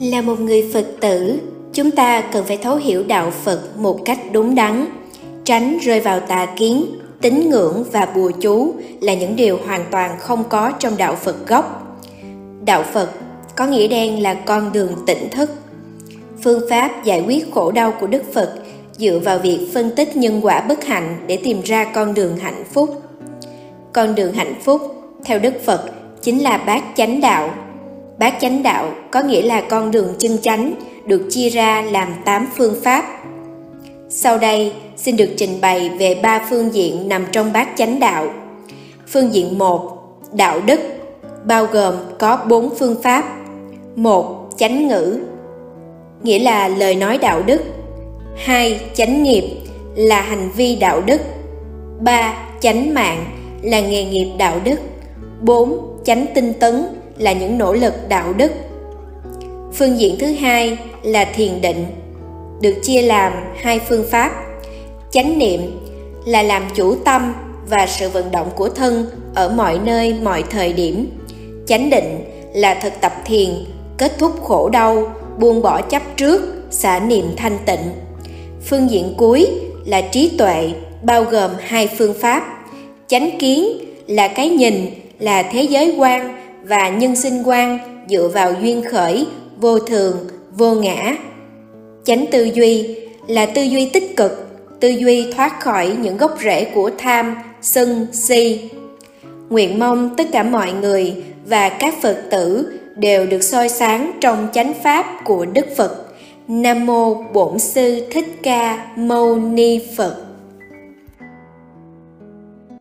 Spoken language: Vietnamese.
là một người phật tử, chúng ta cần phải thấu hiểu đạo phật một cách đúng đắn, tránh rơi vào tà kiến, tín ngưỡng và bùa chú là những điều hoàn toàn không có trong đạo phật gốc. Đạo phật có nghĩa đen là con đường tỉnh thức. Phương pháp giải quyết khổ đau của đức phật dựa vào việc phân tích nhân quả bất hạnh để tìm ra con đường hạnh phúc. Con đường hạnh phúc, theo đức phật, chính là bát chánh đạo bát chánh đạo có nghĩa là con đường chân chánh, được chia ra làm tám phương pháp. Sau đây, xin được trình bày về ba phương diện nằm trong bát chánh đạo. Phương diện một, đạo đức, bao gồm có bốn phương pháp. Một, chánh ngữ, nghĩa là lời nói đạo đức. Hai, chánh nghiệp, là hành vi đạo đức. Ba, chánh mạng, là nghề nghiệp đạo đức. Bốn, chánh tinh tấn là những nỗ lực đạo đức. Phương diện thứ hai là thiền định, được chia làm hai phương pháp. Chánh niệm là làm chủ tâm và sự vận động của thân ở mọi nơi, mọi thời điểm. Chánh định là thực tập thiền, kết thúc khổ đau, buông bỏ chấp trước, xả niệm thanh tịnh. Phương diện cuối là trí tuệ, bao gồm hai phương pháp. Chánh kiến là cái nhìn, là thế giới quan và nhân sinh quan dựa vào duyên khởi, vô thường, vô ngã. Chánh tư duy là tư duy tích cực, tư duy thoát khỏi những gốc rễ của tham, sân, si. Nguyện mong tất cả mọi người và các phật tử đều được soi sáng trong chánh pháp của đức phật. Nam mô bổn sư thích ca mâu ni phật.